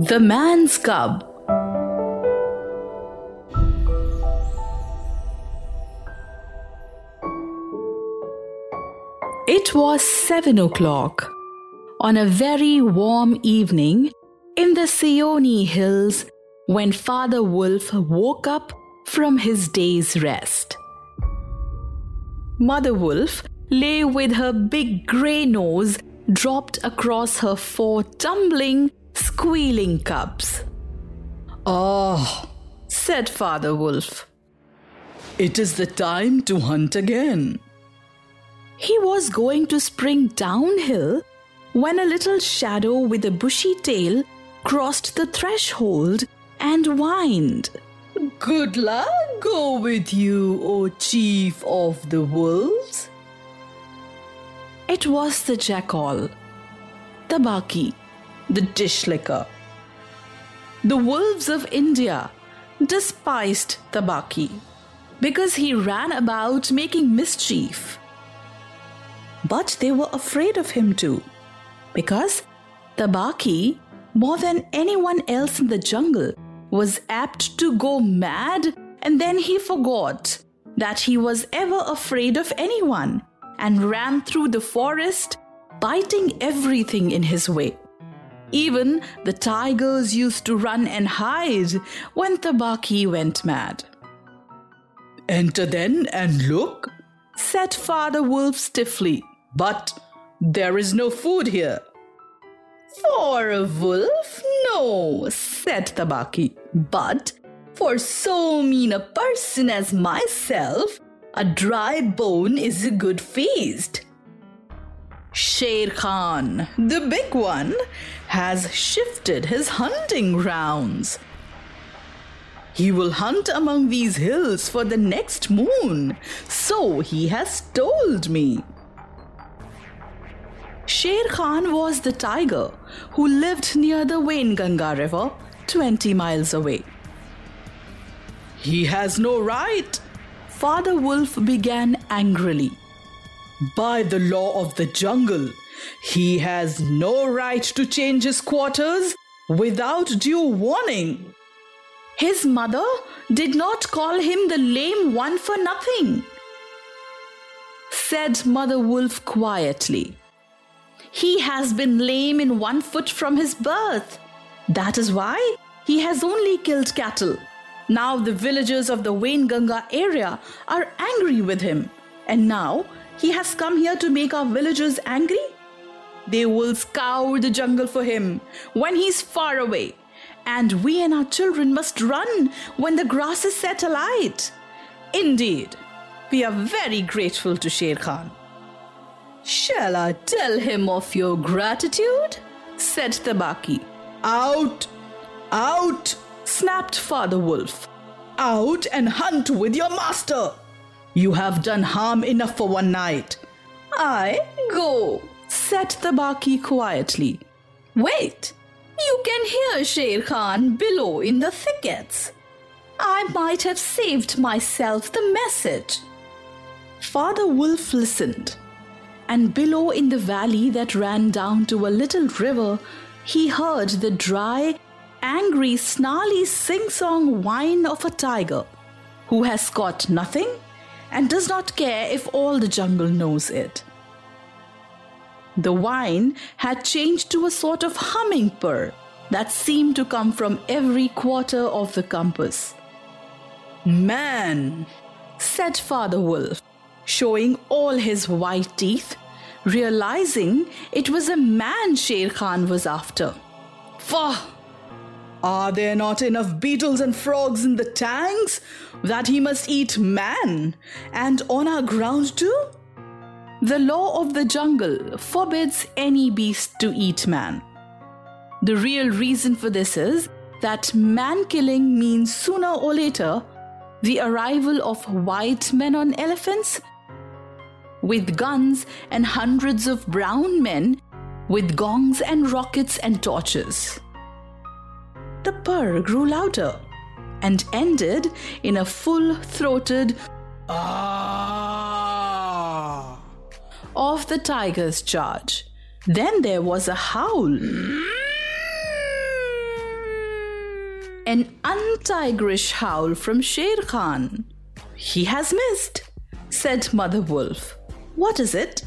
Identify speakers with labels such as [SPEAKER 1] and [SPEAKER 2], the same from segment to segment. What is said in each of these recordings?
[SPEAKER 1] The Man's Cub. It was seven o'clock on a very warm evening in the Seeonee Hills when Father Wolf woke up from his day's rest. Mother Wolf lay with her big grey nose dropped across her four tumbling, squealing cubs.
[SPEAKER 2] Ah,
[SPEAKER 1] Said Father Wolf.
[SPEAKER 2] it is the time to hunt again.
[SPEAKER 1] He was going to spring downhill when a little shadow with a bushy tail crossed the threshold and whined.
[SPEAKER 2] Good luck go with you, O chief of the wolves.
[SPEAKER 1] It was the jackal, Tabaqui, the dish licker. The wolves of India despised Tabaqui because he ran about making mischief. But they were afraid of him too because Tabaqui, more than anyone else in the jungle, was apt to go mad and then he forgot that he was ever afraid of anyone and ran through the forest, biting everything in his way. Even the tigers used to run and hide when Tabaqui went mad.
[SPEAKER 2] Enter then and look.
[SPEAKER 1] Said Father Wolf stiffly.
[SPEAKER 2] But there is no food here.
[SPEAKER 1] For a wolf? No, said Tabaqui. But for so mean a person as myself, a dry bone is a good feast. Sher Khan, the big one, has shifted his hunting grounds. He will hunt among these hills for the next moon, so he has told me. Sher Khan was the tiger who lived near the Wainganga River, 20 miles away.
[SPEAKER 2] He has no right.
[SPEAKER 1] Father Wolf began angrily.
[SPEAKER 2] By the law of the jungle, he has no right to change his quarters without due warning.
[SPEAKER 1] His mother did not call him the lame one for nothing, said Mother Wolf quietly. He has been lame in one foot from his birth. That is why he has only killed cattle. Now the villagers of the Wainganga area are angry with him, and now he has come here to make our villagers angry? They will scour the jungle for him when he's far away, and we and our children must run when the grass is set alight. Indeed, we are very grateful to Sher Khan. Shall I tell him of your gratitude? said the Tabaqui.
[SPEAKER 2] Out! Out!
[SPEAKER 1] Snapped Father Wolf.
[SPEAKER 2] Out and hunt with your master! You have done harm enough for one night.
[SPEAKER 1] I go, said Tabaqui quietly. Wait, you can hear Sher Khan below in the thickets. I might have saved myself the message. Father Wolf listened, and below in the valley that ran down to a little river, he heard the dry, angry, snarly sing song whine of a tiger who has caught nothing and does not care if all the jungle knows it. The whine had changed to a sort of humming purr that seemed to come from every quarter of the compass.
[SPEAKER 2] Man!
[SPEAKER 1] said Father Wolf, showing all his white teeth, realizing it was a man Sher Khan was after.
[SPEAKER 2] Faugh! Are there not enough beetles and frogs in the tanks that he must eat man and on our ground too?
[SPEAKER 1] The law of the jungle forbids any beast to eat man. The real reason for this is that man killing means sooner or later the arrival of white men on elephants with guns and hundreds of brown men with gongs and rockets and torches. The purr grew louder and ended in a full throated
[SPEAKER 2] Ah!
[SPEAKER 1] of the tiger's charge. Then there was a howl. An untigerish howl from Sher Khan. He has missed, said Mother Wolf. What is it?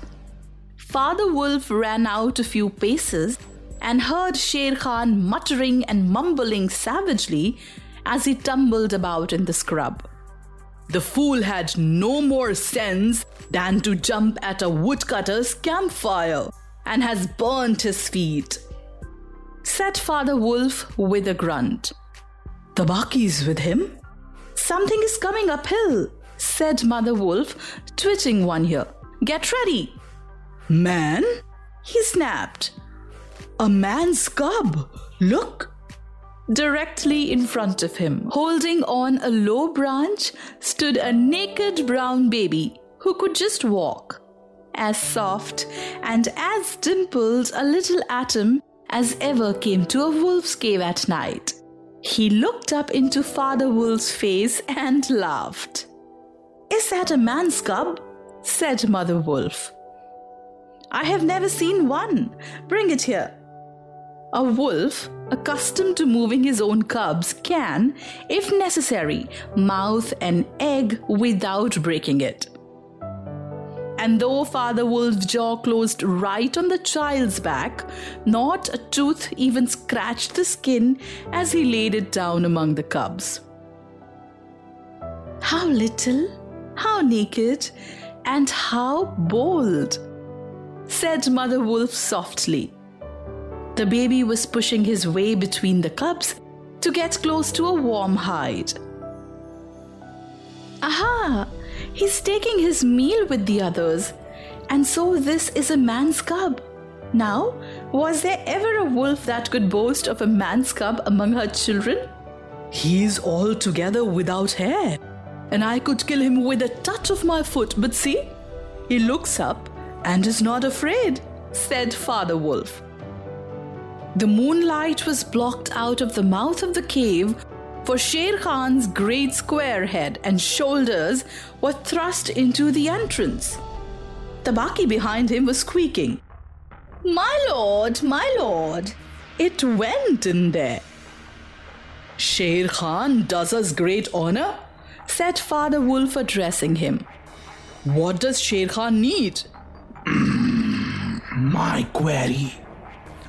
[SPEAKER 1] Father Wolf ran out a few paces and heard Sher Khan muttering and mumbling savagely as he tumbled about in the scrub. The fool had no more sense than to jump at a woodcutter's campfire and has burnt his feet, said Father Wolf with a grunt. Tabaqui's with him? Something is coming uphill, said Mother Wolf, twitching one ear. Get ready.
[SPEAKER 2] Man?
[SPEAKER 1] He snapped.
[SPEAKER 2] A man's cub! Look!
[SPEAKER 1] Directly in front of him, holding on a low branch, stood a naked brown baby who could just walk. As soft and as dimpled a little atom as ever came to a wolf's cave at night. He looked up into Father Wolf's face and laughed. Is that a man's cub? said Mother Wolf. I have never seen one. Bring it here. A wolf, accustomed to moving his own cubs, can, if necessary, mouth an egg without breaking it. And though Father Wolf's jaw closed right on the child's back, not a tooth even scratched the skin as he laid it down among the cubs. How little, how naked, and how bold, said Mother Wolf softly. The baby was pushing his way between the cubs to get close to a warm hide. Aha! He's taking his meal with the others, and so this is a man's cub. Now, was there ever a wolf that could boast of a man's cub among her children?
[SPEAKER 2] He's altogether without hair, and I could kill him with a touch of my foot, but see? He looks up and is not afraid, said Father Wolf. The moonlight was blocked out of the mouth of the cave, for Sher Khan's great square head and shoulders were thrust into the entrance. Tabaqui behind him was squeaking, My lord, my lord, it went in there. Sher Khan does us great honor, said Father Wolf, addressing him. What does Sher Khan need?
[SPEAKER 3] My query.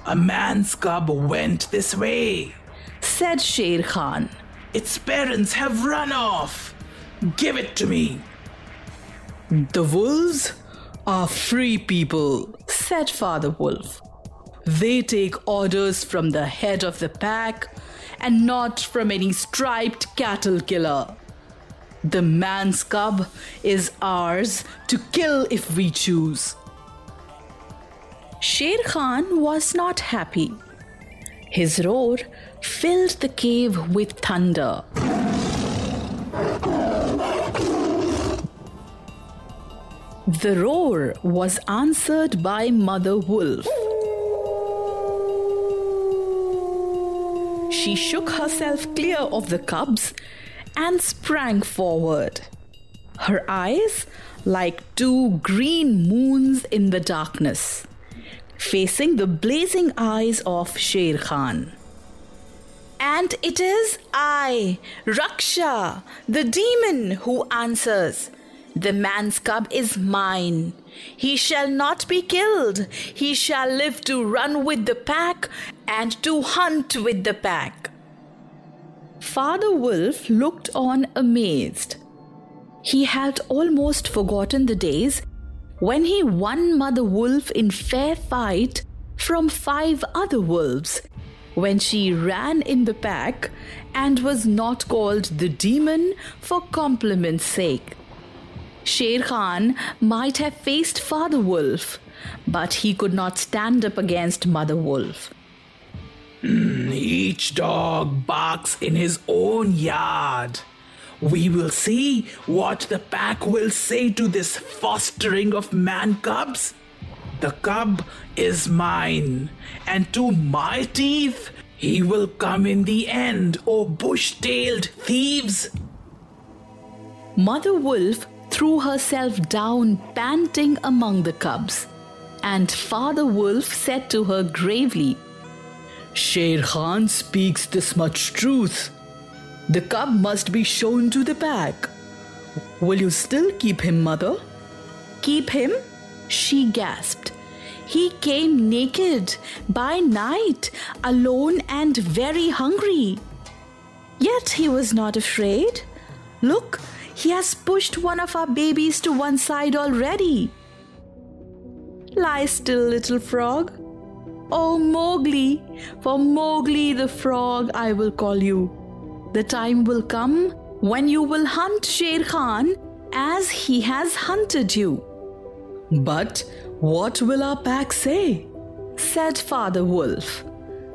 [SPEAKER 3] A man's cub went this way.
[SPEAKER 1] said Sher Khan.
[SPEAKER 3] Its parents have run off. Give it to me.
[SPEAKER 2] The wolves are free people,
[SPEAKER 1] said Father Wolf.
[SPEAKER 2] They take orders from the head of the pack and not from any striped cattle killer. The man's cub is ours to kill if we choose.
[SPEAKER 1] Sher Khan was not happy. His roar filled the cave with thunder. The roar was answered by Mother Wolf. She shook herself clear of the cubs and sprang forward. Her eyes like two green moons in the darkness, facing the blazing eyes of Sher Khan. And it is I, Raksha, the demon, who answers. The man's cub is mine. He shall not be killed. He shall live to run with the pack and to hunt with the pack. Father Wolf looked on amazed. He had almost forgotten the days when he won Mother Wolf in fair fight from five other wolves, when she ran in the pack and was not called the demon for compliment's sake. Sher Khan might have faced Father Wolf, but he could not stand up against Mother Wolf.
[SPEAKER 3] Hmm, each dog barks in his own yard. We will see what the pack will say to this fostering of man cubs. The cub is mine, and to my teeth he will come in the end, O bush tailed thieves.
[SPEAKER 1] Mother Wolf threw herself down, panting among the cubs. And Father Wolf said to her gravely,
[SPEAKER 2] Sher Khan speaks this much truth. The cub must be shown to the pack. Will you still keep him, mother?
[SPEAKER 1] Keep him? She gasped. He came naked, by night, alone and very hungry. Yet he was not afraid. Look, he has pushed one of our babies to one side already. Lie still, little frog. Oh, Mowgli, for Mowgli the frog I will call you. The time will come when you will hunt Sher Khan as he has hunted you.
[SPEAKER 2] But what will our pack say?
[SPEAKER 1] Said Father Wolf.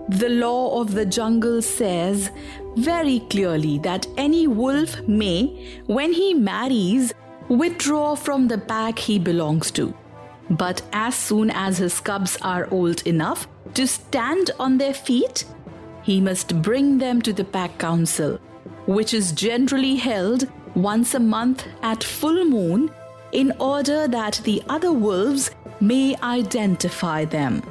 [SPEAKER 1] The law of the jungle says very clearly that any wolf may, when he marries, withdraw from the pack he belongs to. But as soon as his cubs are old enough to stand on their feet, he must bring them to the pack council, which is generally held once a month at full moon in order that the other wolves may identify them.